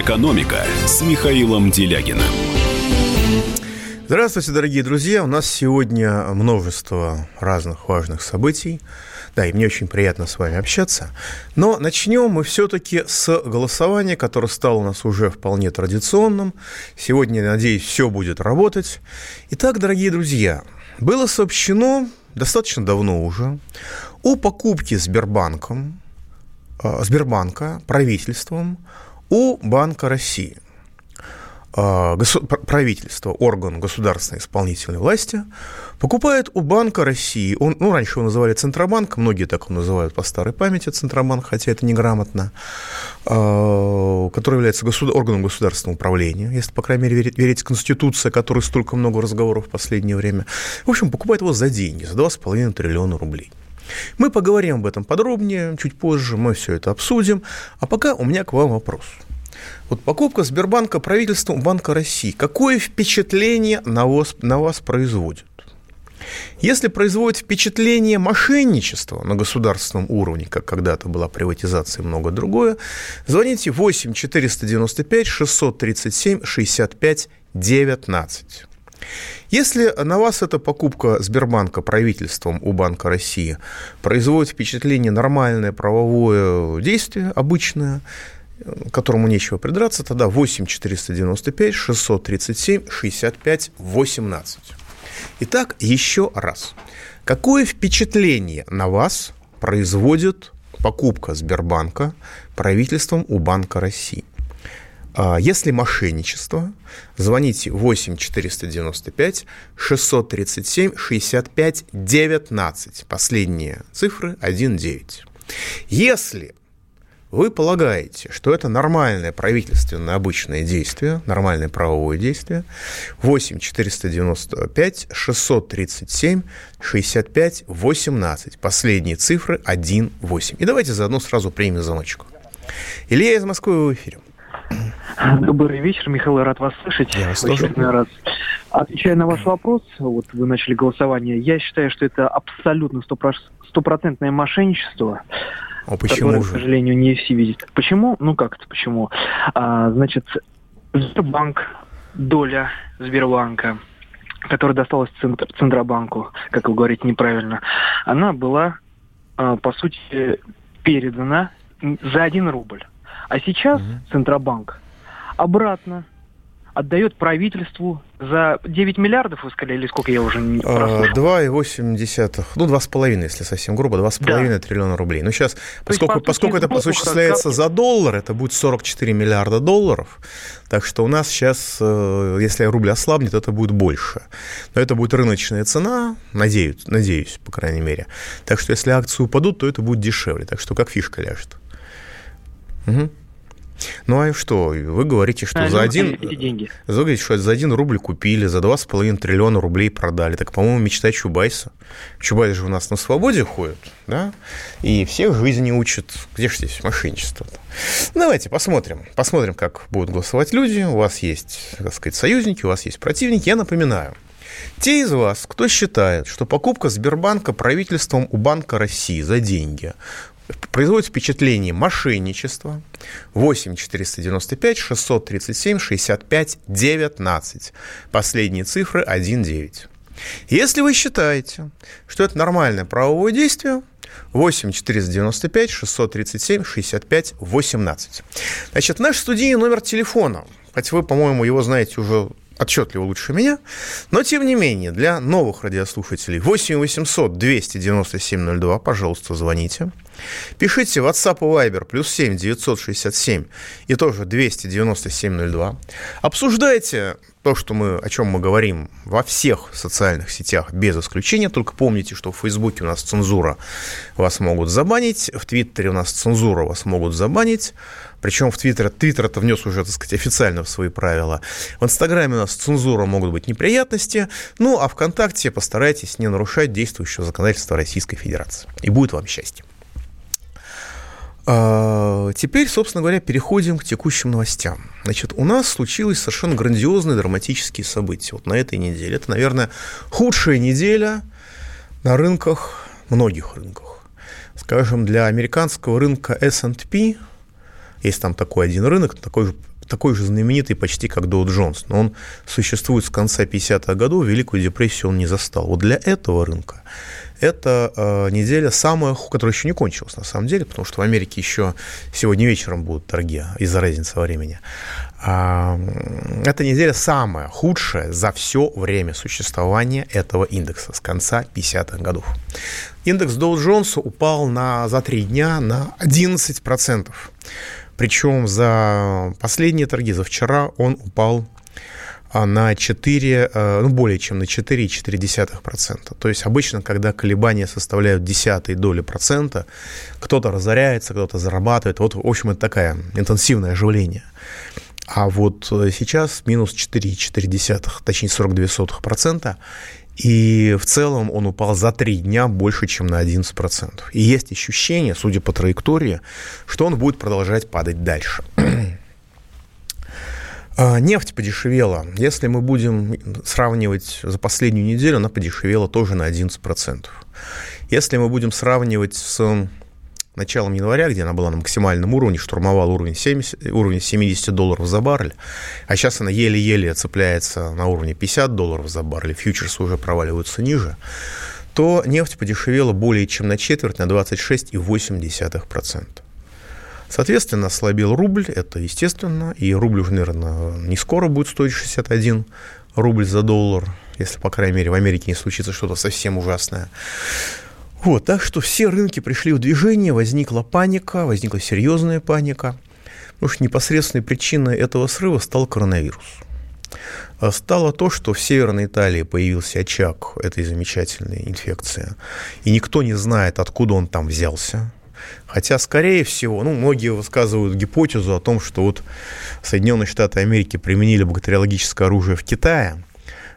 «Экономика» с Михаилом Делягиным. Здравствуйте, дорогие друзья. У нас сегодня множество разных важных событий. Да, и мне очень приятно с вами общаться. Но начнем мы все-таки с голосования, которое стало у нас уже вполне традиционным. Сегодня, надеюсь, все будет работать. Итак, дорогие друзья, было сообщено достаточно давно уже о покупке Сбербанком, э, Сбербанка правительством у Банка России. А, правительство, орган государственной исполнительной власти, покупает у Банка России, он, ну, раньше его называли Центробанк, многие так его называют по старой памяти Центробанк, хотя это неграмотно, а, который является государ, органом государственного управления, если, по крайней мере, верить, верить Конституции, о которой столько много разговоров в последнее время. В общем, покупает его за деньги, за 2,5 триллиона рублей. Мы поговорим об этом подробнее, чуть позже мы все это обсудим. А пока у меня к вам вопрос – вот покупка Сбербанка правительством Банка России, какое впечатление на вас, на вас производит? Если производит впечатление мошенничества на государственном уровне, как когда-то была приватизация и многое другое, звоните 8 495 637 65 19. Если на вас эта покупка Сбербанка правительством у Банка России производит впечатление нормальное правовое действие, обычное, которому нечего придраться, тогда 8 495 637 65 18. Итак, еще раз. Какое впечатление на вас производит покупка Сбербанка правительством у Банка России? А, если мошенничество, звоните 8 495 637 65 19. Последние цифры 19. Если вы полагаете, что это нормальное правительственное обычное действие, нормальное правовое действие, 8 495 637 65 18. Последние цифры 1 8. И давайте заодно сразу примем замочку. Илья из Москвы в эфире. Добрый вечер, Михаил, рад вас слышать. Я вас тоже. раз. Отвечая на ваш вопрос, вот вы начали голосование, я считаю, что это абсолютно стопроцентное мошенничество. А почему которое, же? к сожалению, не все видят. Почему? Ну как это почему? А, значит, Сбербанк, доля Сбербанка, которая досталась Центр, Центробанку, как вы говорите неправильно, она была, а, по сути, передана за один рубль. А сейчас угу. Центробанк обратно отдает правительству за 9 миллиардов, вы сказали, или сколько я уже не а, прослушал? 2,8, ну, 2,5, если совсем грубо, 2,5 да. триллиона рублей. Но сейчас, поскольку, есть, поскольку это осуществляется за доллар, это будет 44 миллиарда долларов, так что у нас сейчас, э, если рубль ослабнет, это будет больше. Но это будет рыночная цена, надеюсь, надеюсь, по крайней мере. Так что если акции упадут, то это будет дешевле. Так что как фишка ляжет. Угу. Ну а что, вы говорите, что а, за один... Деньги. Вы говорите, что за один рубль купили, за два с половиной триллиона рублей продали. Так, по-моему, мечта Чубайса. Чубайс же у нас на свободе ходит, да? И всех жизни учат. Где же здесь мошенничество -то? Давайте посмотрим. Посмотрим, как будут голосовать люди. У вас есть, так сказать, союзники, у вас есть противники. Я напоминаю, те из вас, кто считает, что покупка Сбербанка правительством у Банка России за деньги производит впечатление мошенничества. 8 495 637 65 19. Последние цифры 1 9. Если вы считаете, что это нормальное правовое действие, 8 495 637 65 18. Значит, наш студийный номер телефона, хотя вы, по-моему, его знаете уже отчетливо лучше меня. Но, тем не менее, для новых радиослушателей 8 800 297 02, пожалуйста, звоните. Пишите WhatsApp и Viber плюс 7 967 и тоже 297 02. Обсуждайте то, что мы, о чем мы говорим во всех социальных сетях без исключения. Только помните, что в Фейсбуке у нас цензура, вас могут забанить, в Твиттере у нас цензура, вас могут забанить. Причем в Твиттер, Твиттер это внес уже, так сказать, официально в свои правила. В Инстаграме у нас цензура, могут быть неприятности. Ну, а ВКонтакте постарайтесь не нарушать действующее законодательство Российской Федерации. И будет вам счастье. А, теперь, собственно говоря, переходим к текущим новостям. Значит, у нас случилось совершенно грандиозные драматические события вот на этой неделе. Это, наверное, худшая неделя на рынках, многих рынках. Скажем, для американского рынка S&P, есть там такой один рынок, такой же такой же знаменитый почти как Доу Джонс, но он существует с конца 50-х годов, Великую депрессию он не застал. Вот для этого рынка эта э, неделя самая, которая еще не кончилась на самом деле, потому что в Америке еще сегодня вечером будут торги из-за разницы времени. А, эта неделя самая худшая за все время существования этого индекса с конца 50-х годов. Индекс Доу Джонса упал на, за три дня на 11%. Причем за последние торги, за вчера, он упал а, на 4, э, ну, более чем на 4,4%. То есть обычно, когда колебания составляют десятые доли процента, кто-то разоряется, кто-то зарабатывает. Вот, в общем, это такое интенсивное оживление. А вот э, сейчас минус 4,4, точнее 42%. И в целом он упал за три дня больше, чем на 11%. И есть ощущение, судя по траектории, что он будет продолжать падать дальше. А, нефть подешевела. Если мы будем сравнивать за последнюю неделю, она подешевела тоже на 11%. Если мы будем сравнивать с началом января, где она была на максимальном уровне, штурмовала уровень 70, уровень 70 долларов за баррель, а сейчас она еле-еле цепляется на уровне 50 долларов за баррель, фьючерсы уже проваливаются ниже, то нефть подешевела более чем на четверть, на 26,8%. Соответственно, ослабил рубль, это естественно, и рубль уже, наверное, не скоро будет стоить 61 рубль за доллар, если, по крайней мере, в Америке не случится что-то совсем ужасное. Вот, так что все рынки пришли в движение, возникла паника, возникла серьезная паника, потому что непосредственной причиной этого срыва стал коронавирус. А стало то, что в Северной Италии появился очаг этой замечательной инфекции, и никто не знает, откуда он там взялся. Хотя, скорее всего, ну, многие высказывают гипотезу о том, что вот Соединенные Штаты Америки применили бактериологическое оружие в Китае –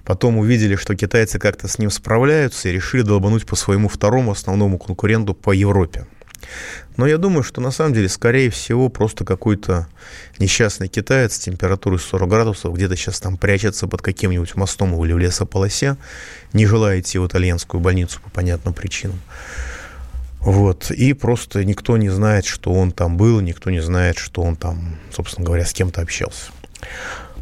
Потом увидели, что китайцы как-то с ним справляются и решили долбануть по своему второму основному конкуренту по Европе. Но я думаю, что на самом деле, скорее всего, просто какой-то несчастный китаец с температурой 40 градусов где-то сейчас там прячется под каким-нибудь мостом или в лесополосе, не желая идти в итальянскую больницу по понятным причинам. Вот. И просто никто не знает, что он там был, никто не знает, что он там, собственно говоря, с кем-то общался.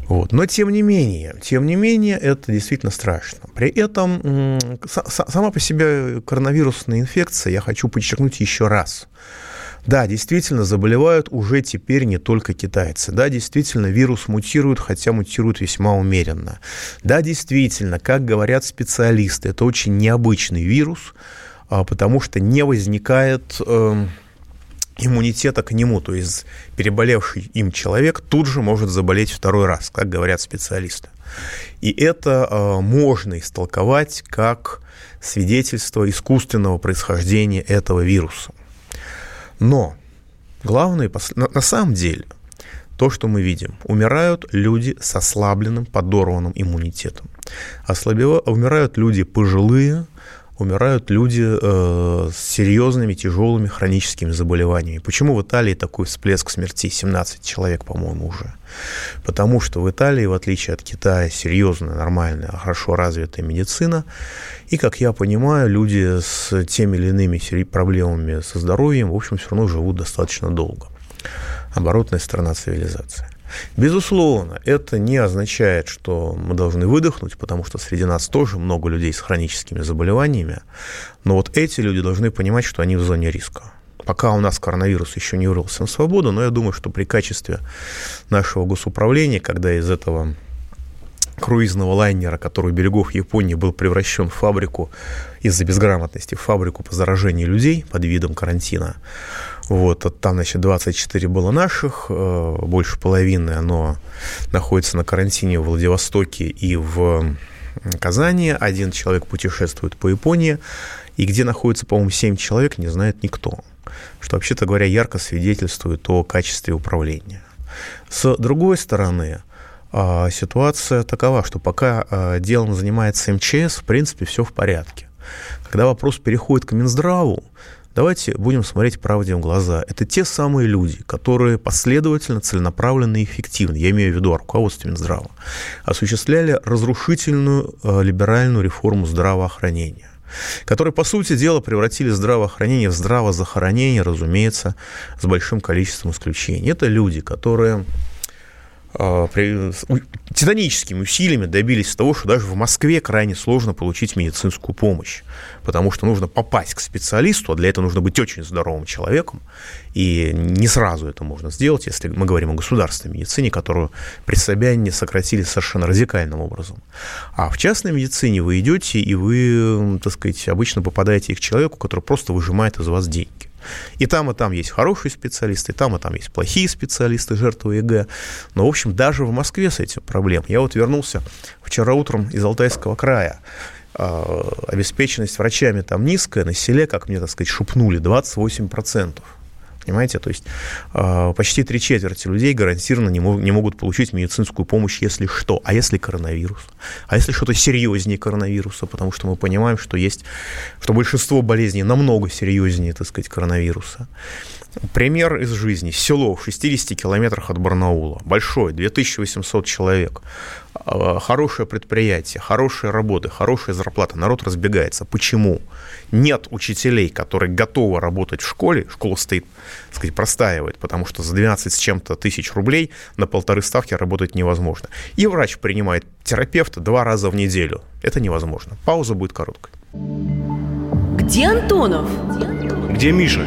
Вот. Но тем не менее, тем не менее, это действительно страшно. При этом сама по себе коронавирусная инфекция, я хочу подчеркнуть еще раз, да, действительно, заболевают уже теперь не только китайцы. Да, действительно, вирус мутирует, хотя мутирует весьма умеренно. Да, действительно, как говорят специалисты, это очень необычный вирус, а, потому что не возникает эм, иммунитета к нему, то есть переболевший им человек тут же может заболеть второй раз, как говорят специалисты. И это э, можно истолковать как свидетельство искусственного происхождения этого вируса. Но главное, на, самом деле, то, что мы видим, умирают люди с ослабленным, подорванным иммунитетом. Ослабева, умирают люди пожилые, умирают люди э, с серьезными, тяжелыми хроническими заболеваниями. Почему в Италии такой всплеск смерти? 17 человек, по-моему, уже. Потому что в Италии, в отличие от Китая, серьезная, нормальная, хорошо развитая медицина. И, как я понимаю, люди с теми или иными проблемами со здоровьем, в общем, все равно живут достаточно долго. Оборотная сторона цивилизации. Безусловно, это не означает, что мы должны выдохнуть, потому что среди нас тоже много людей с хроническими заболеваниями, но вот эти люди должны понимать, что они в зоне риска. Пока у нас коронавирус еще не вырвался на свободу, но я думаю, что при качестве нашего госуправления, когда из этого круизного лайнера, который у берегов Японии был превращен в фабрику из-за безграмотности, в фабрику по заражению людей под видом карантина, вот, там, значит, 24 было наших, э, больше половины оно находится на карантине в Владивостоке и в Казани. Один человек путешествует по Японии, и где находится, по-моему, 7 человек, не знает никто. Что, вообще-то говоря, ярко свидетельствует о качестве управления. С другой стороны, а, ситуация такова, что пока а, делом занимается МЧС, в принципе, все в порядке. Когда вопрос переходит к Минздраву, Давайте будем смотреть правде в глаза. Это те самые люди, которые последовательно, целенаправленно и эффективно, я имею в виду о руководстве Минздрава, осуществляли разрушительную э, либеральную реформу здравоохранения которые, по сути дела, превратили здравоохранение в здравозахоронение, разумеется, с большим количеством исключений. Это люди, которые при, титаническими усилиями добились того, что даже в Москве крайне сложно получить медицинскую помощь, потому что нужно попасть к специалисту, а для этого нужно быть очень здоровым человеком, и не сразу это можно сделать, если мы говорим о государственной медицине, которую при Собянине сократили совершенно радикальным образом. А в частной медицине вы идете, и вы, так сказать, обычно попадаете к человеку, который просто выжимает из вас деньги. И там, и там есть хорошие специалисты, и там, и там есть плохие специалисты, жертвы ЕГЭ. Но, в общем, даже в Москве с этим проблем. Я вот вернулся вчера утром из Алтайского края. А, обеспеченность врачами там низкая, на селе, как мне, так сказать, шепнули, 28%. Понимаете, то есть э, почти три четверти людей гарантированно не, мог, не могут получить медицинскую помощь, если что. А если коронавирус? А если что-то серьезнее коронавируса? Потому что мы понимаем, что есть, что большинство болезней намного серьезнее, так сказать, коронавируса. Пример из жизни. Село в 60 километрах от Барнаула. Большое, 2800 человек. А, хорошее предприятие, хорошие работы, хорошая зарплата. Народ разбегается. Почему? Нет учителей, которые готовы работать в школе. Школа стоит, так сказать, простаивает, потому что за 12 с чем-то тысяч рублей на полторы ставки работать невозможно. И врач принимает терапевта два раза в неделю. Это невозможно. Пауза будет короткой. Где Антонов? Где Миша?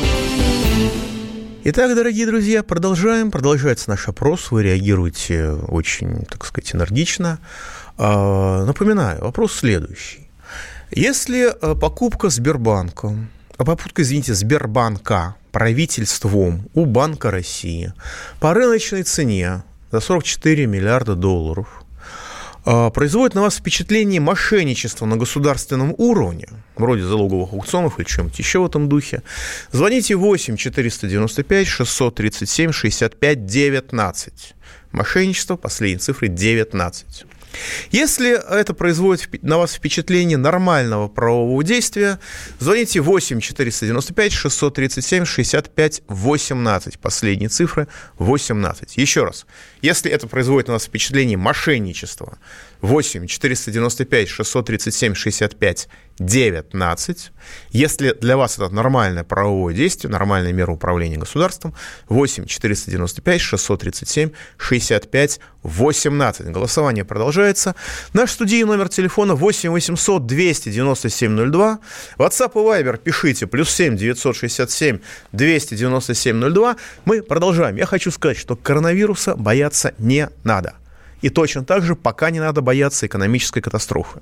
Итак, дорогие друзья, продолжаем. Продолжается наш опрос. Вы реагируете очень, так сказать, энергично. А, напоминаю, вопрос следующий. Если а, покупка Сбербанка, а покупка, извините, Сбербанка правительством у Банка России по рыночной цене за 44 миллиарда долларов производит на вас впечатление мошенничества на государственном уровне, вроде залоговых аукционов или чем-то еще в этом духе, звоните 8 495 637 65 19. Мошенничество, последние цифры 19. Если это производит на вас впечатление нормального правового действия, звоните 8 495 637 65 18. Последние цифры 18. Еще раз. Если это производит на вас впечатление мошенничества, 8 495 637 65 19. Если для вас это нормальное правовое действие, нормальная мера управления государством, 8 495 637 65 18. Голосование продолжается. Наш студийный номер телефона 8 800 297 02. WhatsApp и Viber пишите. Плюс 7 967 297 02. Мы продолжаем. Я хочу сказать, что коронавируса бояться не надо. И точно так же пока не надо бояться экономической катастрофы.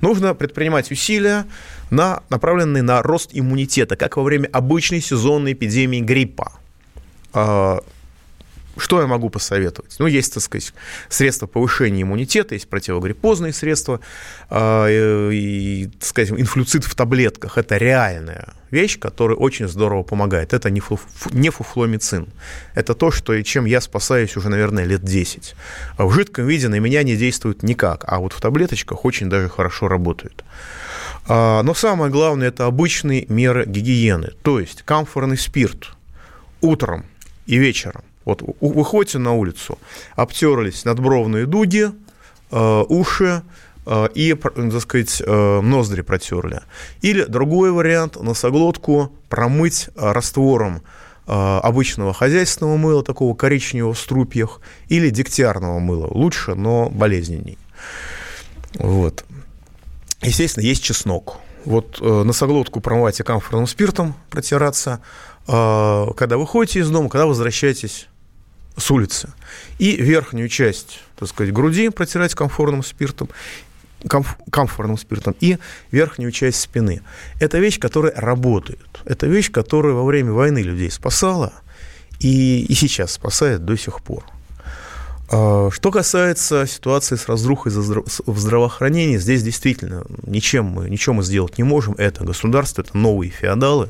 Нужно предпринимать усилия, на, направленные на рост иммунитета, как во время обычной сезонной эпидемии гриппа. А, что я могу посоветовать? Ну, есть, так сказать, средства повышения иммунитета, есть противогриппозные средства, э, и, так сказать, инфлюцит в таблетках – это реальная вещь, которая очень здорово помогает. Это не, фуф, не фуфломицин. Это то, что, чем я спасаюсь уже, наверное, лет 10. А в жидком виде на меня не действует никак, а вот в таблеточках очень даже хорошо работают. А, но самое главное – это обычные меры гигиены, то есть камфорный спирт утром и вечером вот выходите на улицу, обтерлись надбровные дуги, э, уши, э, и, так сказать, э, ноздри протерли. Или другой вариант, носоглотку промыть раствором обычного хозяйственного мыла, такого коричневого в струпьях, или дегтярного мыла. Лучше, но болезненней. Вот. Естественно, есть чеснок. Вот носоглотку промывайте камфорным спиртом, протираться, когда выходите из дома, когда возвращаетесь с улицы. И верхнюю часть, так сказать, груди протирать комфортным спиртом, комф, комфортным спиртом и верхнюю часть спины. Это вещь, которая работает. Это вещь, которая во время войны людей спасала и, и сейчас спасает до сих пор. А, что касается ситуации с разрухой в здравоохранении, здесь действительно ничем мы, ничего мы сделать не можем. Это государство, это новые феодалы,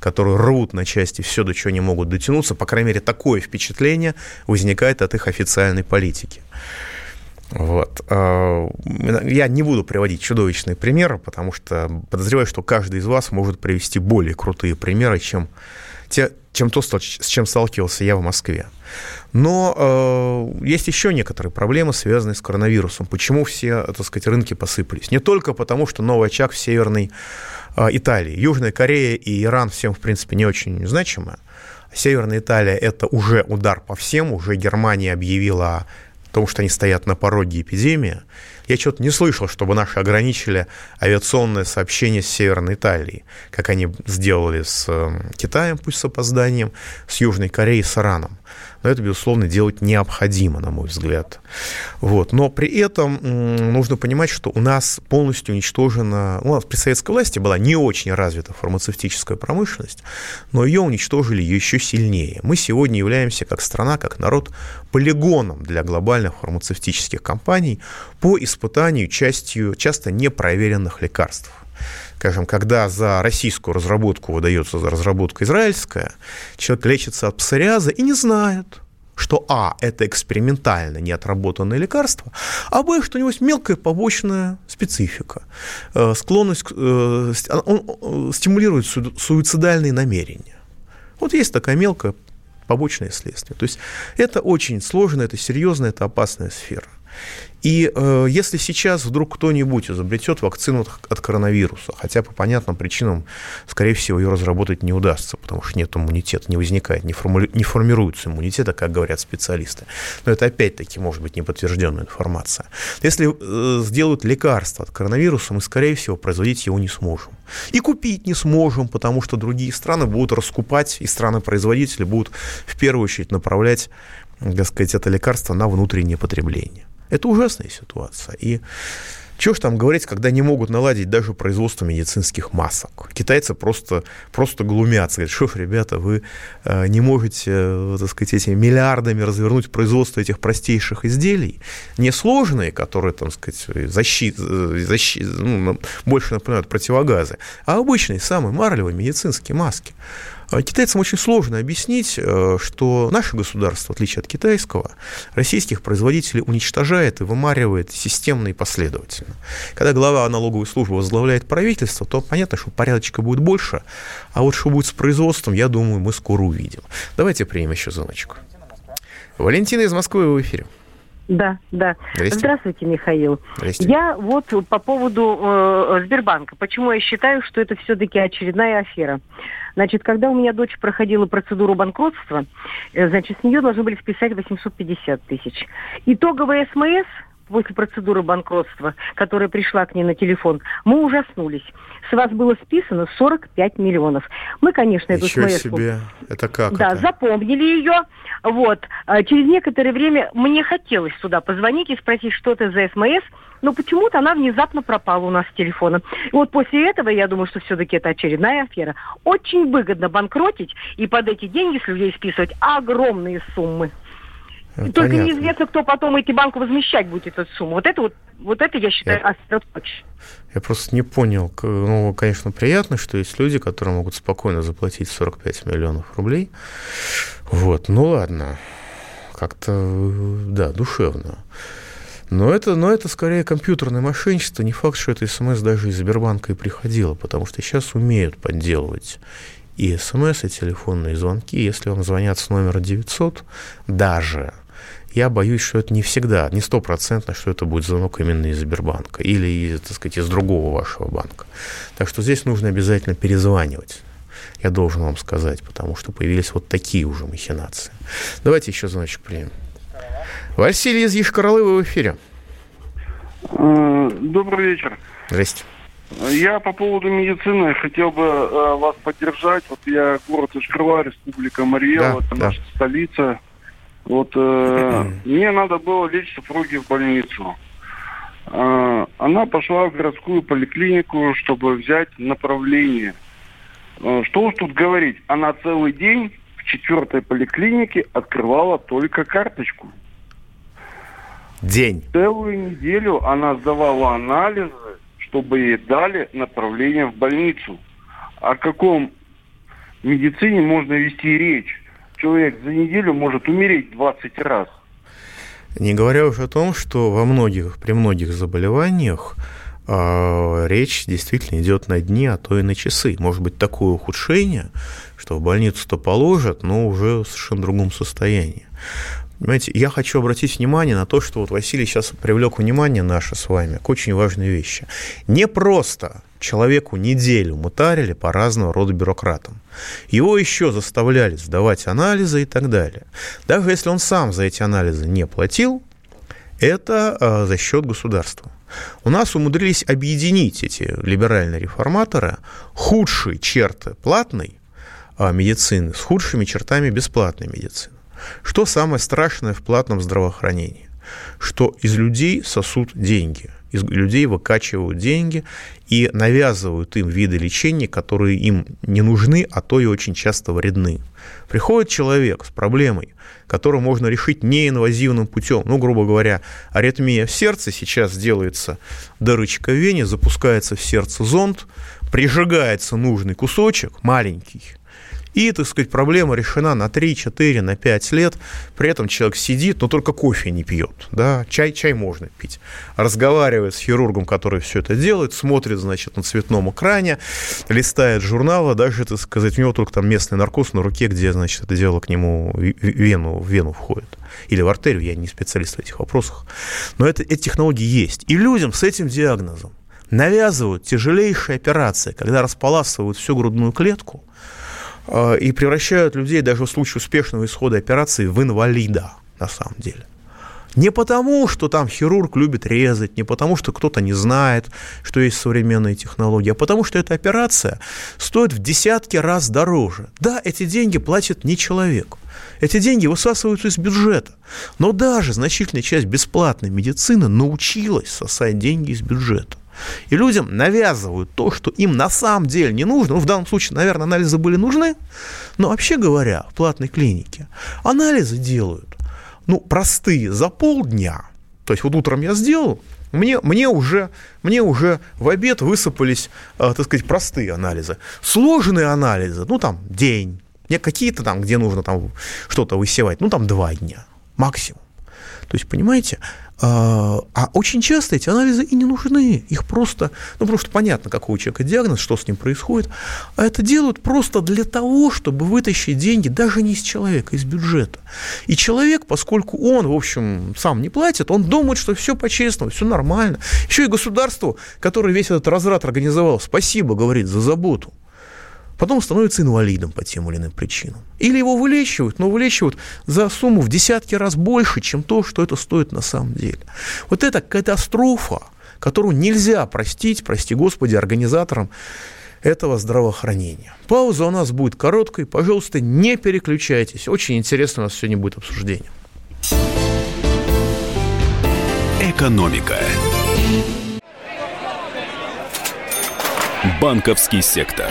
которые рвут на части все, до чего не могут дотянуться. По крайней мере, такое впечатление возникает от их официальной политики. Вот. А, я не буду приводить чудовищные примеры, потому что подозреваю, что каждый из вас может привести более крутые примеры, чем, те, чем то, с чем сталкивался я в Москве. Но э, есть еще некоторые проблемы, связанные с коронавирусом. Почему все, так сказать, рынки посыпались? Не только потому, что новый очаг в Северной Италии. Южная Корея и Иран всем, в принципе, не очень значимы. Северная Италия – это уже удар по всем, уже Германия объявила о том, что они стоят на пороге эпидемии. Я что-то не слышал, чтобы наши ограничили авиационное сообщение с Северной Италией, как они сделали с э, Китаем, пусть с опозданием, с Южной Кореей, с Ираном но это, безусловно, делать необходимо, на мой взгляд. Вот. Но при этом нужно понимать, что у нас полностью уничтожена... У нас при советской власти была не очень развита фармацевтическая промышленность, но ее уничтожили еще сильнее. Мы сегодня являемся как страна, как народ полигоном для глобальных фармацевтических компаний по испытанию частью часто непроверенных лекарств скажем, когда за российскую разработку выдается за разработку израильская, человек лечится от псориаза и не знает, что А – это экспериментально неотработанное лекарство, а Б, что у него есть мелкая побочная специфика, э, склонность, э, он э, стимулирует суицидальные намерения. Вот есть такая мелкая побочное следствие. То есть это очень сложно, это серьезно, это опасная сфера. И э, если сейчас вдруг кто-нибудь изобретет вакцину от коронавируса, хотя по понятным причинам, скорее всего, ее разработать не удастся, потому что нет иммунитета, не возникает, не, формули, не формируется иммунитета, как говорят специалисты. Но это опять-таки может быть неподтвержденная информация. Если э, сделают лекарство от коронавируса, мы, скорее всего, производить его не сможем. И купить не сможем, потому что другие страны будут раскупать, и страны-производители будут в первую очередь направлять, так сказать, это лекарство на внутреннее потребление. Это ужасная ситуация. И чего ж там говорить, когда не могут наладить даже производство медицинских масок? Китайцы просто, просто глумятся. Говорят, что, ребята, вы э, не можете, э, так сказать, этими миллиардами развернуть производство этих простейших изделий, несложные, которые, там, сказать, защит, э, защит, ну, больше напоминают противогазы, а обычные, самые марлевые медицинские маски. А китайцам очень сложно объяснить, э, что наше государство, в отличие от китайского, российских производителей уничтожает и вымаривает системно и последовательно. Когда глава налоговой службы возглавляет правительство, то понятно, что порядочка будет больше, а вот что будет с производством, я думаю, мы скоро увидим. Давайте примем еще звоночек. Валентина из Москвы в эфире. Да, да. Здрасте. Здравствуйте, Михаил. Здрасте. Я вот по поводу э, Сбербанка. Почему я считаю, что это все-таки очередная афера? Значит, когда у меня дочь проходила процедуру банкротства, э, значит, с нее должны были списать 850 тысяч. Итоговый СМС после процедуры банкротства, которая пришла к ней на телефон, мы ужаснулись. С вас было списано 45 миллионов. Мы, конечно, эту Ничего смс себе. Это как Да, это? запомнили ее. Вот. А Через некоторое время мне хотелось туда позвонить и спросить, что это за СМС, но почему-то она внезапно пропала у нас с телефона. И вот после этого я думаю, что все-таки это очередная афера. Очень выгодно банкротить и под эти деньги с людей списывать огромные суммы. Только понятно. неизвестно, кто потом эти банку возмещать будет эту сумму. Вот это вот, вот это я считаю Я-. Я просто не понял. Ну, конечно, приятно, что есть люди, которые могут спокойно заплатить 45 миллионов рублей. Вот, ну ладно. Как-то, э, да, душевно. Но это, но это скорее компьютерное мошенничество. Не факт, что это смс даже из Сбербанка и приходило, потому что сейчас умеют подделывать и смс, и телефонные звонки. Если вам звонят с номера 900, даже, я боюсь, что это не всегда, не стопроцентно, что это будет звонок именно из Сбербанка или, из, так сказать, из другого вашего банка. Так что здесь нужно обязательно перезванивать. Я должен вам сказать, потому что появились вот такие уже махинации. Давайте еще звоночек примем. Василий из Ешкаралы, вы в эфире. Э, Добрый вечер. Здрасте. Я по поводу медицины хотел бы э, вас поддержать. Вот я город Ишкрова, Республика Марьел, Да, это да. наша столица. Вот э, мне надо было лечь супруге в больницу. Э, она пошла в городскую поликлинику, чтобы взять направление. Э, что уж тут говорить, она целый день в четвертой поликлинике открывала только карточку. День. Целую неделю она сдавала анализы, чтобы ей дали направление в больницу. О каком медицине можно вести речь. Человек за неделю может умереть 20 раз. Не говоря уже о том, что во многих, при многих заболеваниях э, речь действительно идет на дни, а то и на часы. Может быть такое ухудшение, что в больницу-то положат, но уже в совершенно другом состоянии. Понимаете, я хочу обратить внимание на то, что вот Василий сейчас привлек внимание наше с вами к очень важной вещи. Не просто человеку неделю мутарили по разного рода бюрократам. Его еще заставляли сдавать анализы и так далее. Даже если он сам за эти анализы не платил, это э, за счет государства. У нас умудрились объединить эти либеральные реформаторы худшие черты платной э, медицины с худшими чертами бесплатной медицины. Что самое страшное в платном здравоохранении? Что из людей сосут деньги, из людей выкачивают деньги и навязывают им виды лечения, которые им не нужны, а то и очень часто вредны. Приходит человек с проблемой, которую можно решить неинвазивным путем. Ну, грубо говоря, аритмия в сердце, сейчас делается дырочка в вене, запускается в сердце зонд, прижигается нужный кусочек, маленький, и, так сказать, проблема решена на 3, 4, на 5 лет. При этом человек сидит, но только кофе не пьет. Да? Чай, чай можно пить. Разговаривает с хирургом, который все это делает, смотрит, значит, на цветном экране, листает журналы, даже, так сказать, у него только там местный наркоз на руке, где, значит, это дело к нему вену, в вену входит. Или в артерию, я не специалист в этих вопросах. Но это, эти технологии есть. И людям с этим диагнозом навязывают тяжелейшие операции, когда располасывают всю грудную клетку, и превращают людей даже в случае успешного исхода операции в инвалида, на самом деле. Не потому, что там хирург любит резать, не потому, что кто-то не знает, что есть современные технологии, а потому, что эта операция стоит в десятки раз дороже. Да, эти деньги платит не человек. Эти деньги высасываются из бюджета. Но даже значительная часть бесплатной медицины научилась сосать деньги из бюджета. И людям навязывают то, что им на самом деле не нужно. Ну, в данном случае, наверное, анализы были нужны. Но вообще говоря, в платной клинике анализы делают, ну, простые, за полдня. То есть вот утром я сделал, мне, мне, уже, мне уже в обед высыпались, э, так сказать, простые анализы. Сложные анализы, ну, там, день. Не какие-то там, где нужно там что-то высевать, ну, там, два дня максимум. То есть, понимаете, а, а очень часто эти анализы и не нужны. Их просто, ну, что понятно, какой у человека диагноз, что с ним происходит. А это делают просто для того, чтобы вытащить деньги даже не из человека, из бюджета. И человек, поскольку он, в общем, сам не платит, он думает, что все по-честному, все нормально. Еще и государству, которое весь этот разрад организовал, спасибо, говорит, за заботу потом становится инвалидом по тем или иным причинам. Или его вылечивают, но вылечивают за сумму в десятки раз больше, чем то, что это стоит на самом деле. Вот это катастрофа, которую нельзя простить, прости господи, организаторам этого здравоохранения. Пауза у нас будет короткой. Пожалуйста, не переключайтесь. Очень интересно у нас сегодня будет обсуждение. Экономика. Банковский сектор.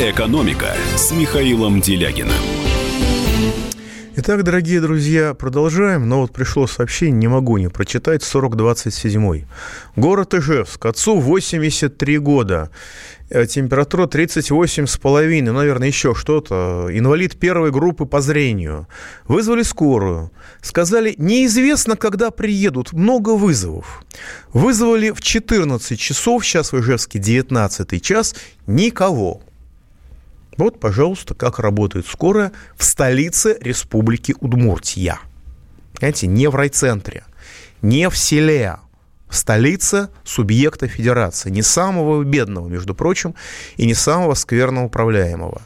«Экономика» с Михаилом Делягиным. Итак, дорогие друзья, продолжаем. Но вот пришло сообщение, не могу не прочитать, 4027. Город Ижевск. Отцу 83 года. Э, температура 38,5, ну, наверное, еще что-то. Инвалид первой группы по зрению. Вызвали скорую. Сказали, неизвестно, когда приедут. Много вызовов. Вызвали в 14 часов, сейчас в Ижевске 19 час, никого. Вот, пожалуйста, как работает скорая в столице Республики Удмуртия. Понимаете, не в райцентре, не в селе, столице субъекта федерации, не самого бедного, между прочим, и не самого скверно управляемого.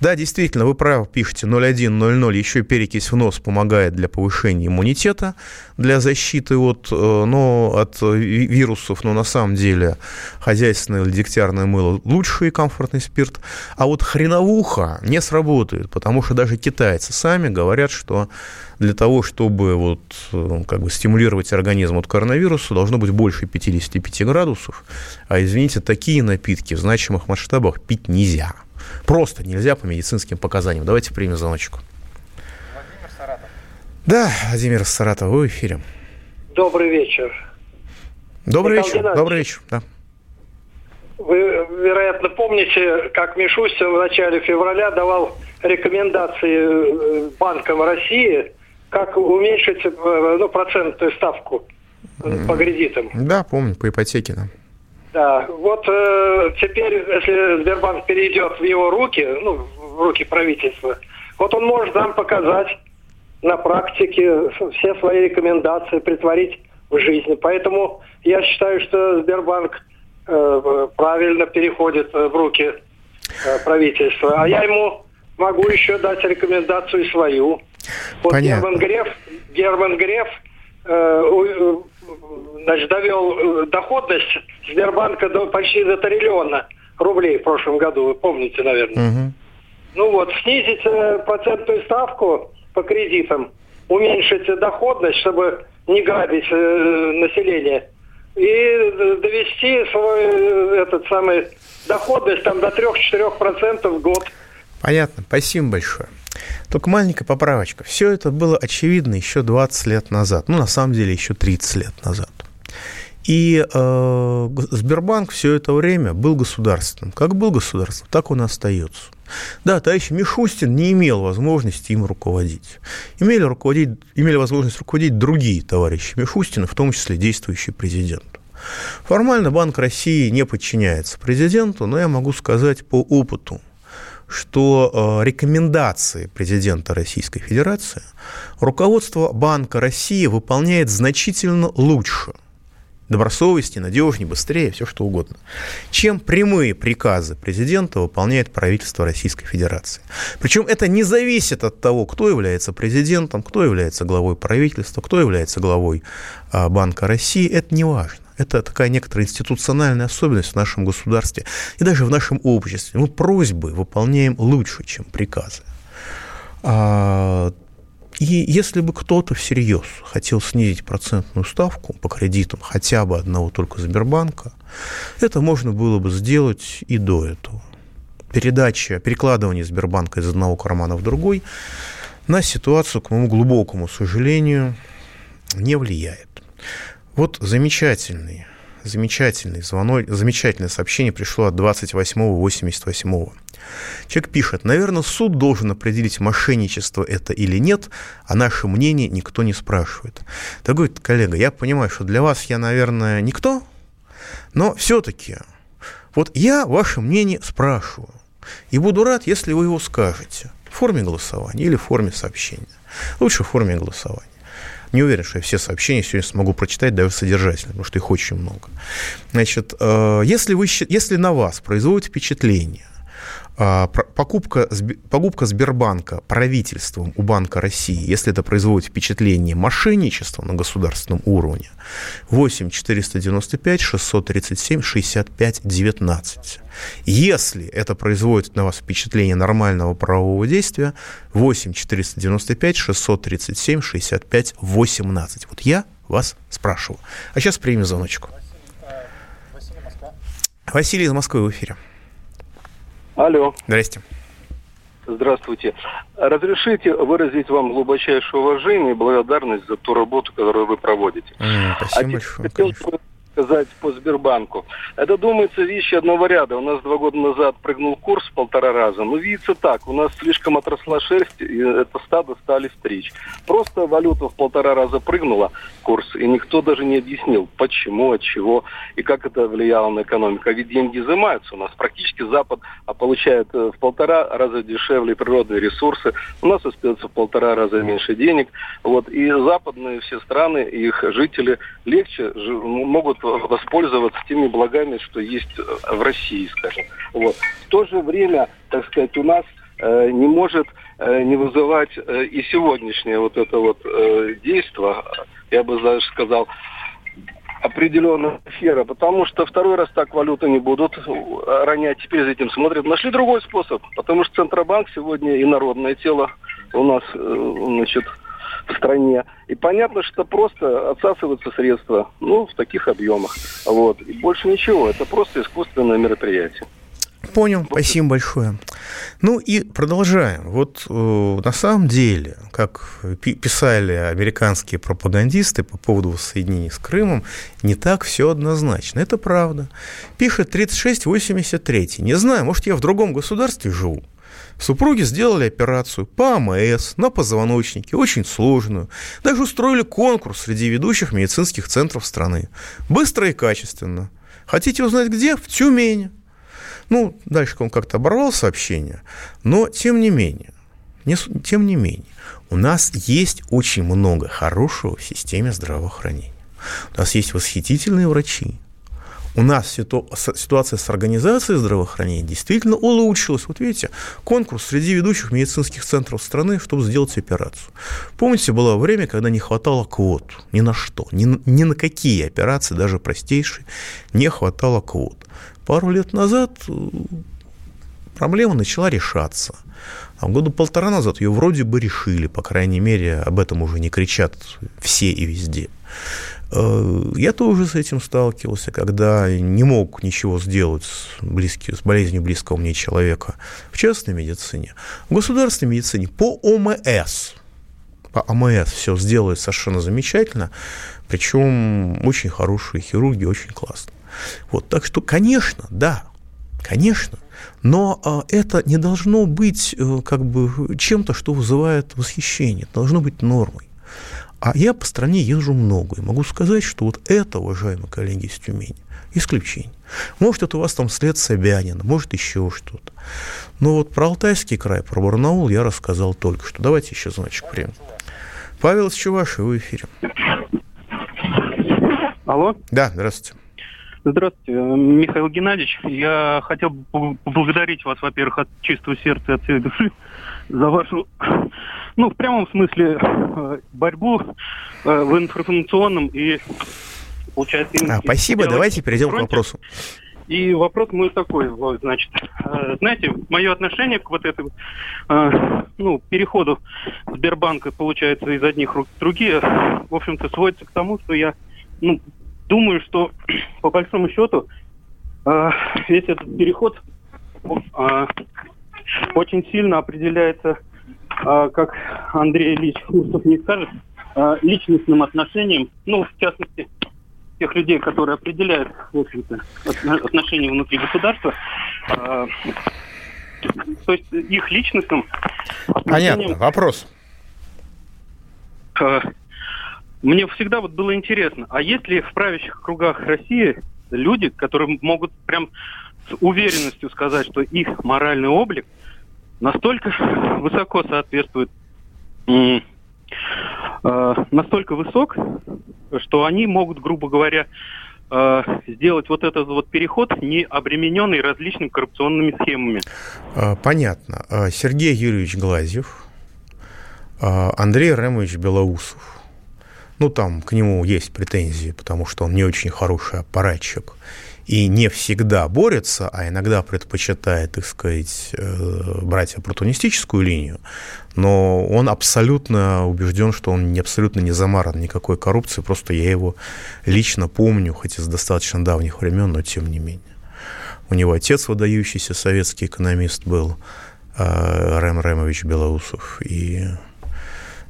Да, действительно, вы правы, пишете 0100, еще перекись в нос помогает для повышения иммунитета, для защиты от, э, ну, от вирусов, но на самом деле хозяйственное или дегтярное мыло лучший комфортный спирт. А вот хреновуха не сработает, потому что даже китайцы сами говорят, что для того, чтобы вот, э, как бы стимулировать организм от коронавируса, должно быть больше 55 градусов. А, извините, такие напитки в значимых масштабах пить нельзя. Просто нельзя по медицинским показаниям. Давайте примем звоночку. Владимир Саратов. Да, Владимир Саратов, вы в эфире. Добрый вечер. Добрый Михаил вечер. Геннадьевич, Добрый вечер, да. Вы, вероятно, помните, как Мишустин в начале февраля давал рекомендации э, банкам России как уменьшить э, ну, процентную ставку по кредитам. Да, помню, по ипотеке, да. Да, вот э, теперь, если Сбербанк перейдет в его руки, ну, в руки правительства, вот он может нам показать на практике все свои рекомендации, притворить в жизни. Поэтому я считаю, что Сбербанк э, правильно переходит в руки э, правительства. А я ему могу еще дать рекомендацию свою. Вот Понятно. Герман Греф, Герман Греф э, значит, довел э, доходность Сбербанка до почти до триллиона рублей в прошлом году, вы помните, наверное. Угу. Ну вот, снизить э, процентную ставку по кредитам, уменьшить доходность, чтобы не грабить э, население, и довести свой э, этот самый доходность там до 3-4% в год. Понятно, спасибо большое. Только маленькая поправочка. Все это было очевидно еще 20 лет назад. Ну, на самом деле, еще 30 лет назад. И э, Сбербанк все это время был государственным. Как был государственным, так он и остается. Да, товарищ Мишустин не имел возможности им руководить. Имели, руководить. имели возможность руководить другие товарищи Мишустина, в том числе действующий президент. Формально Банк России не подчиняется президенту, но я могу сказать по опыту что э, рекомендации президента Российской Федерации руководство Банка России выполняет значительно лучше, добросовестнее, надежнее, быстрее, все что угодно, чем прямые приказы президента выполняет правительство Российской Федерации. Причем это не зависит от того, кто является президентом, кто является главой правительства, кто является главой э, Банка России, это не важно. Это такая некоторая институциональная особенность в нашем государстве и даже в нашем обществе. Мы просьбы выполняем лучше, чем приказы. А, и если бы кто-то всерьез хотел снизить процентную ставку по кредитам хотя бы одного только Сбербанка, это можно было бы сделать и до этого. Передача, перекладывание Сбербанка из одного кармана в другой на ситуацию, к моему глубокому сожалению, не влияет. Вот замечательный, замечательный звонок, замечательное сообщение пришло от 28-88. Человек пишет, наверное, суд должен определить, мошенничество это или нет, а наше мнение никто не спрашивает. Дорогой коллега, я понимаю, что для вас я, наверное, никто, но все-таки вот я ваше мнение спрашиваю. И буду рад, если вы его скажете в форме голосования или в форме сообщения. Лучше в форме голосования. Не уверен, что я все сообщения сегодня смогу прочитать даже содержательно, потому что их очень много. Значит, э, если, вы, если на вас производит впечатление покупка, покупка Сбербанка правительством у Банка России, если это производит впечатление мошенничества на государственном уровне, 8 495 637 65 19. Если это производит на вас впечатление нормального правового действия, 8 495 637 65 18. Вот я вас спрашиваю. А сейчас примем звоночку. Василий из Москвы в эфире. Алло. Здрасте. Здравствуйте. Разрешите выразить вам глубочайшее уважение и благодарность за ту работу, которую вы проводите. Mm, спасибо а большое. Хотел сказать по Сбербанку. Это, думается, вещи одного ряда. У нас два года назад прыгнул курс в полтора раза. Ну, видится так. У нас слишком отросла шерсть, и это стадо стали стричь. Просто валюта в полтора раза прыгнула курс, и никто даже не объяснил, почему, от чего и как это влияло на экономику. А ведь деньги изымаются у нас. Практически Запад а получает э, в полтора раза дешевле природные ресурсы. У нас остается в полтора раза меньше денег. Вот. И западные все страны, их жители легче могут воспользоваться теми благами, что есть э, в России, скажем. Вот. В то же время, так сказать, у нас э, не может э, не вызывать э, и сегодняшнее вот это вот э, действие, я бы даже сказал, определенная сфера, потому что второй раз так валюты не будут ронять, теперь за этим смотрят. Нашли другой способ, потому что Центробанк сегодня и народное тело у нас, э, значит, в стране. И понятно, что просто отсасываются средства, ну, в таких объемах. Вот. И больше ничего. Это просто искусственное мероприятие. Понял, спасибо большое. Ну и продолжаем. Вот э, на самом деле, как писали американские пропагандисты по поводу воссоединения с Крымом, не так все однозначно. Это правда. Пишет 3683. Не знаю, может, я в другом государстве живу. Супруги сделали операцию по АМС на позвоночнике, очень сложную. Даже устроили конкурс среди ведущих медицинских центров страны. Быстро и качественно. Хотите узнать где? В Тюмени. Ну, дальше он как-то оборвал сообщение, но тем не менее, не, тем не менее, у нас есть очень много хорошего в системе здравоохранения. У нас есть восхитительные врачи, у нас ситуация с организацией здравоохранения действительно улучшилась. Вот видите, конкурс среди ведущих медицинских центров страны, чтобы сделать операцию. Помните, было время, когда не хватало квот ни на что, ни, ни на какие операции, даже простейшие, не хватало квот. Пару лет назад э, проблема начала решаться. А года полтора назад ее вроде бы решили, по крайней мере, об этом уже не кричат все и везде. Э, я тоже с этим сталкивался, когда не мог ничего сделать с, близки, с болезнью близкого мне человека в частной медицине. В государственной медицине по ОМС, по ОМС все сделают совершенно замечательно, причем очень хорошие хирурги, очень классно. Вот, так что, конечно, да, конечно, но а, это не должно быть а, как бы чем-то, что вызывает восхищение, это должно быть нормой. А я по стране езжу много, и могу сказать, что вот это, уважаемые коллеги из Тюмени, исключение. Может, это у вас там след Собянина, может, еще что-то. Но вот про Алтайский край, про Барнаул я рассказал только что. Давайте еще значок примем. Павел Чуваши, вы в эфире. Алло? Да, здравствуйте. Здравствуйте, Михаил Геннадьевич. Я хотел бы поблагодарить вас, во-первых, от чистого сердца и от всей души за вашу, ну, в прямом смысле, э, борьбу э, в информационном и, получается... А, спасибо, давайте перейдем к вопросу. И вопрос мой такой, значит, э, знаете, мое отношение к вот этому, ну, переходу Сбербанка, получается, из одних рук в другие, в общем-то, сводится к тому, что я, ну, думаю, что по большому счету весь этот переход очень сильно определяется, а, как Андрей Ильич Хрустов не скажет, а, личностным отношением, ну, в частности, тех людей, которые определяют, в общем-то, отношения внутри государства, а, то есть их личностным Понятно. Вопрос. Мне всегда вот было интересно, а есть ли в правящих кругах России люди, которые могут прям с уверенностью сказать, что их моральный облик – настолько высоко соответствует, э, настолько высок, что они могут, грубо говоря, э, сделать вот этот вот переход, не обремененный различными коррупционными схемами. А, понятно. А, Сергей Юрьевич Глазьев, а, Андрей Ремович Белоусов. Ну, там к нему есть претензии, потому что он не очень хороший аппаратчик и не всегда борется, а иногда предпочитает, так сказать, э, брать оппортунистическую линию, но он абсолютно убежден, что он не, абсолютно не замаран никакой коррупции, просто я его лично помню, хоть и с достаточно давних времен, но тем не менее. У него отец выдающийся советский экономист был, э, Рэм Ремович Белоусов, и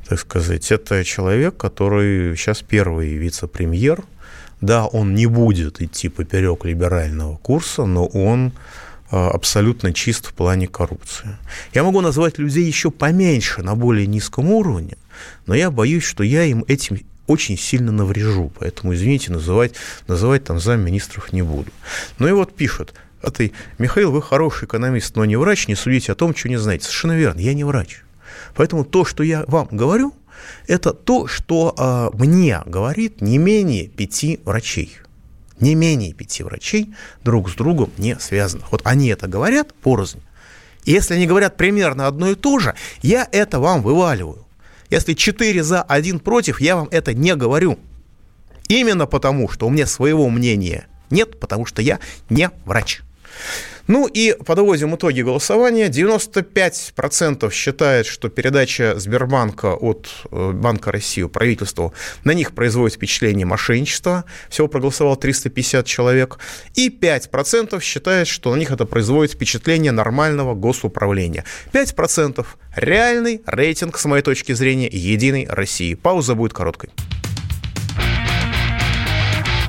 так сказать, это человек, который сейчас первый вице-премьер Да, он не будет идти поперек либерального курса, но он а, абсолютно чист в плане коррупции. Я могу назвать людей еще поменьше, на более низком уровне, но я боюсь, что я им этим очень сильно наврежу, поэтому, извините, называть, называть там замминистров не буду. Ну и вот пишут, а ты, Михаил, вы хороший экономист, но не врач, не судите о том, что не знаете. Совершенно верно, я не врач. Поэтому то, что я вам говорю, это то, что э, мне говорит не менее пяти врачей. Не менее пяти врачей друг с другом не связанных. Вот они это говорят порознь. И если они говорят примерно одно и то же, я это вам вываливаю. Если 4 за, 1 против, я вам это не говорю. Именно потому, что у меня своего мнения нет, потому что я не врач. Ну и подводим итоги голосования. 95% считает, что передача Сбербанка от э, Банка России правительству на них производит впечатление мошенничества. Всего проголосовало 350 человек. И 5% считает, что на них это производит впечатление нормального госуправления. 5% реальный рейтинг, с моей точки зрения, Единой России. Пауза будет короткой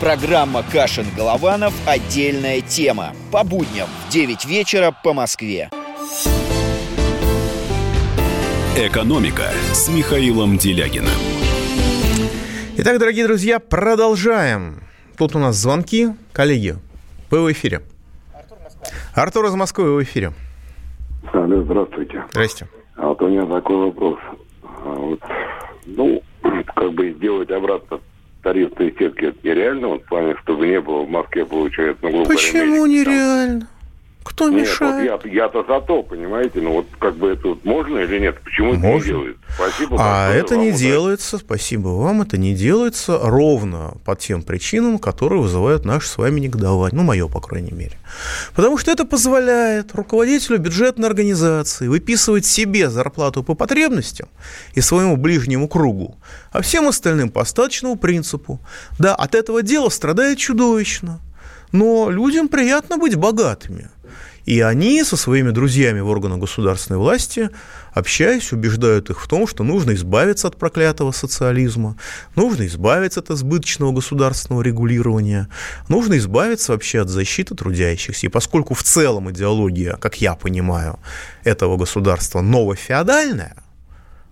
Программа «Кашин-Голованов. Отдельная тема». По будням в 9 вечера по Москве. «Экономика» с Михаилом Делягиным. Итак, дорогие друзья, продолжаем. Тут у нас звонки. Коллеги, вы в эфире. Артур, из Москвы, вы в эфире. Алло, здравствуйте. Здрасте. А вот у меня такой вопрос. А вот, ну, как бы сделать обратно тарифные сетки. Это нереально, вот в плане, чтобы не было. В Москве, получается, ну, грубо Почему говоря, нереально? Кто нет, мешает? Вот я, я-то за то, понимаете, ну вот как бы это вот можно или нет? Почему можно. это не делается? Спасибо. А это не делается, спасибо вам, это не делается ровно по тем причинам, которые вызывают наше с вами негодование, ну, мое, по крайней мере. Потому что это позволяет руководителю бюджетной организации выписывать себе зарплату по потребностям и своему ближнему кругу, а всем остальным по остаточному принципу. Да, от этого дела страдает чудовищно, но людям приятно быть богатыми – и они со своими друзьями в органах государственной власти, общаясь, убеждают их в том, что нужно избавиться от проклятого социализма, нужно избавиться от избыточного государственного регулирования, нужно избавиться вообще от защиты трудящихся. И поскольку в целом идеология, как я понимаю, этого государства новофеодальная,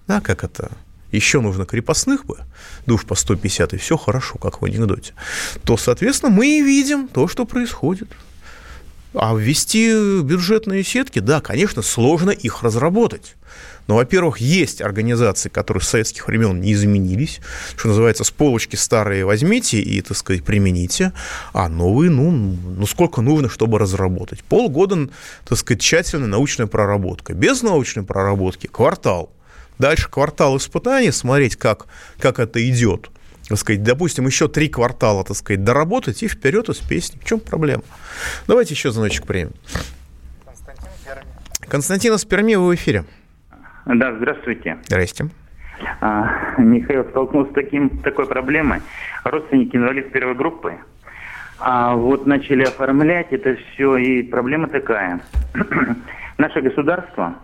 да, как это еще нужно крепостных бы, душ по 150, и все хорошо, как в анекдоте, то, соответственно, мы и видим то, что происходит. А ввести бюджетные сетки, да, конечно, сложно их разработать. Но, во-первых, есть организации, которые с советских времен не изменились, что называется, с полочки старые возьмите и, так сказать, примените, а новые, ну, ну сколько нужно, чтобы разработать. Полгода, так сказать, тщательная научная проработка. Без научной проработки квартал. Дальше квартал испытаний, смотреть, как, как это идет – так сказать, допустим, еще три квартала, так сказать, доработать и вперед из песни. В чем проблема? Давайте еще звоночек примем. Константин Перми. Константин из Перми, вы в эфире. Да, здравствуйте. Здрасте. А, Михаил столкнулся с таким, такой проблемой. Родственники инвалид первой группы. А вот начали оформлять это все, и проблема такая. Наше государство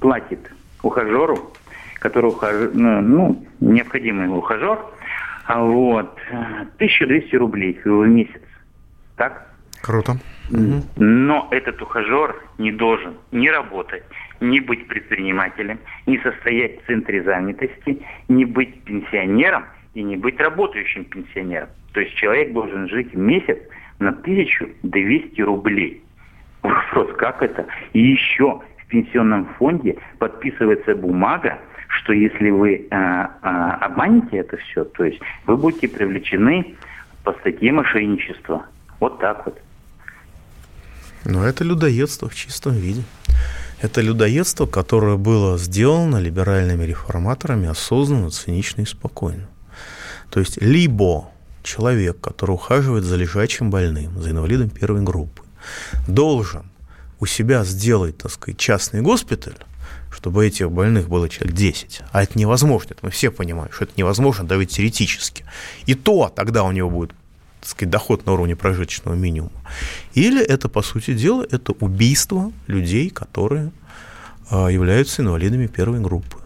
платит ухажеру, который ухаж... ну, ну необходимый ухажер, вот. 1200 рублей в месяц. Так? Круто. Но этот ухажер не должен не работать, не быть предпринимателем, не состоять в центре занятости, не быть пенсионером и не быть работающим пенсионером. То есть человек должен жить в месяц на 1200 рублей. Вопрос, как это? И еще в пенсионном фонде подписывается бумага, что если вы а, а, обманете это все, то есть вы будете привлечены по статье мошенничества. Вот так вот. Но это людоедство в чистом виде. Это людоедство, которое было сделано либеральными реформаторами осознанно, цинично и спокойно. То есть либо человек, который ухаживает за лежачим больным, за инвалидом первой группы, должен у себя сделать, так сказать, частный госпиталь, чтобы этих больных было человек 10. А это невозможно. Это мы все понимаем, что это невозможно давить теоретически. И то тогда у него будет так сказать, доход на уровне прожиточного минимума. Или это, по сути дела, это убийство людей, которые а, являются инвалидами первой группы.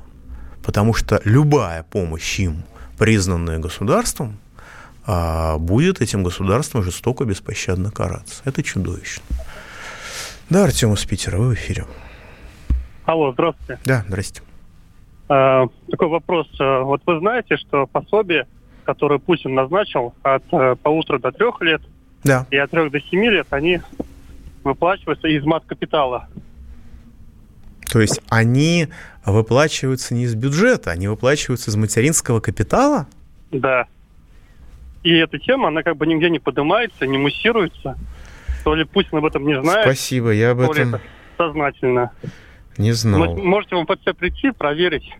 Потому что любая помощь им, признанная государством, а, будет этим государством жестоко, беспощадно караться. Это чудовищно. Да, Артем из Питера, вы в эфире. Алло, здравствуйте. Да, здрасте. А, такой вопрос. Вот вы знаете, что пособие, которое Путин назначил от э, полутора до трех лет да. и от трех до семи лет, они выплачиваются из мат-капитала. То есть они выплачиваются не из бюджета, они выплачиваются из материнского капитала? Да. И эта тема, она как бы нигде не поднимается, не муссируется. То ли Путин об этом не знает. Спасибо, я об этом... это сознательно. Не знал. Можете вам под себя прийти, проверить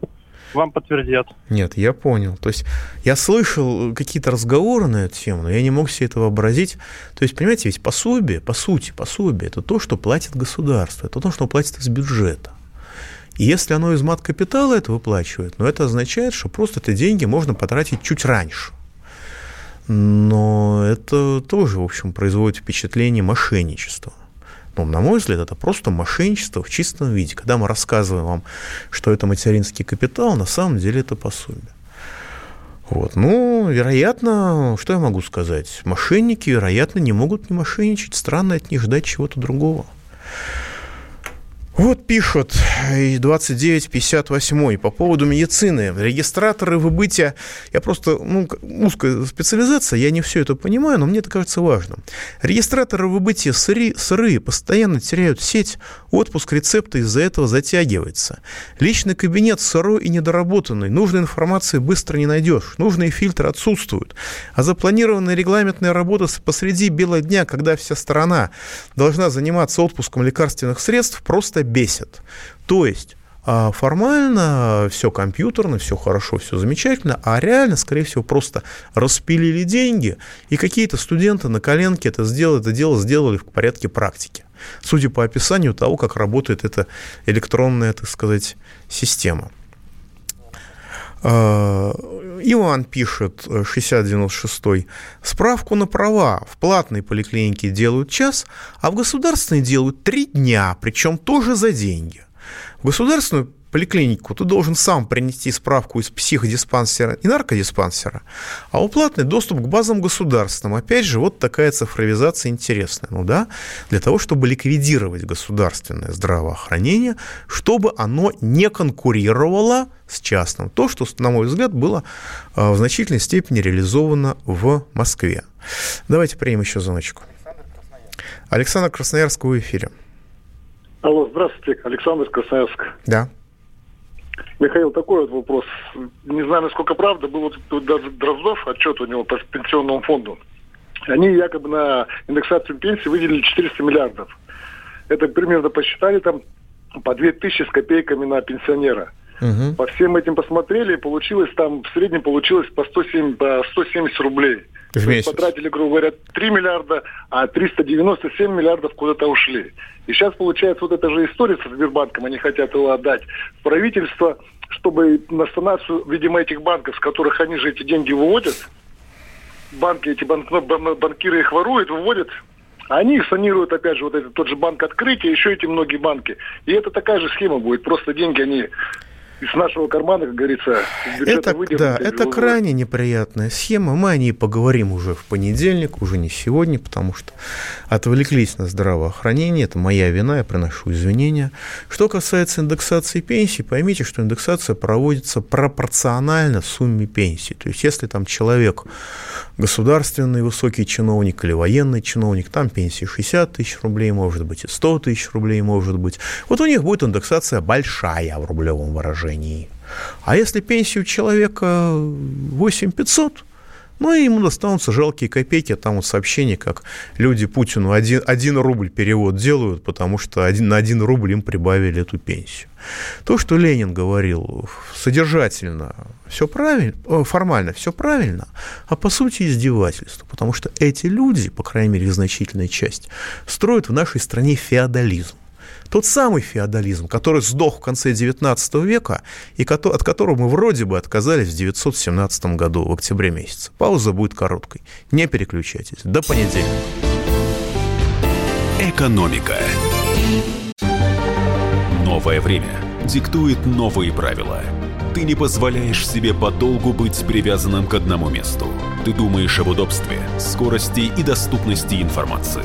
вам подтвердят. Нет, я понял. То есть я слышал какие-то разговоры на эту тему, но я не мог себе этого вообразить. То есть, понимаете, ведь пособие, по сути, пособие – это то, что платит государство, это то, что платит из бюджета. И если оно из мат-капитала это выплачивает, ну, это означает, что просто эти деньги можно потратить чуть раньше. Но это тоже, в общем, производит впечатление мошенничества. Ну, на мой взгляд, это просто мошенничество в чистом виде. Когда мы рассказываем вам, что это материнский капитал, на самом деле это пособие. Вот. Ну, вероятно, что я могу сказать? Мошенники, вероятно, не могут не мошенничать. Странно от них ждать чего-то другого. Вот пишут 2958 по поводу медицины. Регистраторы выбытия, я просто, ну, узкая специализация, я не все это понимаю, но мне это кажется важным. Регистраторы выбытия сыры, сыры постоянно теряют сеть, отпуск рецепта из-за этого затягивается. Личный кабинет сырой и недоработанный, нужной информации быстро не найдешь, нужные фильтры отсутствуют. А запланированная регламентная работа посреди бела дня, когда вся страна должна заниматься отпуском лекарственных средств, просто бесит. То есть а формально все компьютерно, все хорошо, все замечательно, а реально, скорее всего, просто распилили деньги, и какие-то студенты на коленке это, сделали, это дело сделали в порядке практики. Судя по описанию того, как работает эта электронная, так сказать, система. Иван пишет, 6096 справку на права в платной поликлинике делают час, а в государственной делают три дня, причем тоже за деньги. В государственную поликлинику ты должен сам принести справку из психодиспансера и наркодиспансера, а у платный доступ к базам государственным. Опять же, вот такая цифровизация интересная. Ну да, для того, чтобы ликвидировать государственное здравоохранение, чтобы оно не конкурировало с частным. То, что, на мой взгляд, было а, в значительной степени реализовано в Москве. Давайте примем еще звоночку. Александр Красноярск в эфире. Алло, здравствуйте, Александр Красноярск. Да. Михаил, такой вот вопрос. Не знаю, насколько правда, был вот даже Дроздов, отчет у него по пенсионному фонду. Они якобы на индексацию пенсии выделили 400 миллиардов. Это примерно посчитали там по 2000 с копейками на пенсионера. Угу. По всем этим посмотрели, получилось там, в среднем получилось по 107, по 170 рублей. В месяц. Потратили, грубо говоря, 3 миллиарда, а 397 миллиардов куда-то ушли. И сейчас получается вот эта же история со Сбербанком, они хотят его отдать в правительство, чтобы на санацию, видимо, этих банков, с которых они же эти деньги выводят, банки, эти банк, банкиры их воруют, выводят, а они их санируют, опять же, вот этот тот же банк открытия, еще эти многие банки. И это такая же схема будет. Просто деньги они из нашего кармана, как говорится, это, да, это крайне неприятная схема. Мы о ней поговорим уже в понедельник, уже не сегодня, потому что отвлеклись на здравоохранение. Это моя вина, я приношу извинения. Что касается индексации пенсий, поймите, что индексация проводится пропорционально сумме пенсии. То есть, если там человек государственный высокий чиновник или военный чиновник, там пенсии 60 тысяч рублей, может быть, и 100 тысяч рублей, может быть. Вот у них будет индексация большая в рублевом выражении. А если пенсию человека 8 500, Ну и ему достанутся жалкие копейки, там вот сообщение, как люди Путину один, один рубль перевод делают, потому что один, на один рубль им прибавили эту пенсию. То, что Ленин говорил содержательно, все правильно, э, формально все правильно, а по сути издевательство, потому что эти люди, по крайней мере, значительная часть, строят в нашей стране феодализм. Тот самый феодализм, который сдох в конце XIX века и от которого мы вроде бы отказались в 1917 году, в октябре месяце. Пауза будет короткой. Не переключайтесь. До понедельника. Экономика. Новое время диктует новые правила. Ты не позволяешь себе подолгу быть привязанным к одному месту. Ты думаешь об удобстве, скорости и доступности информации.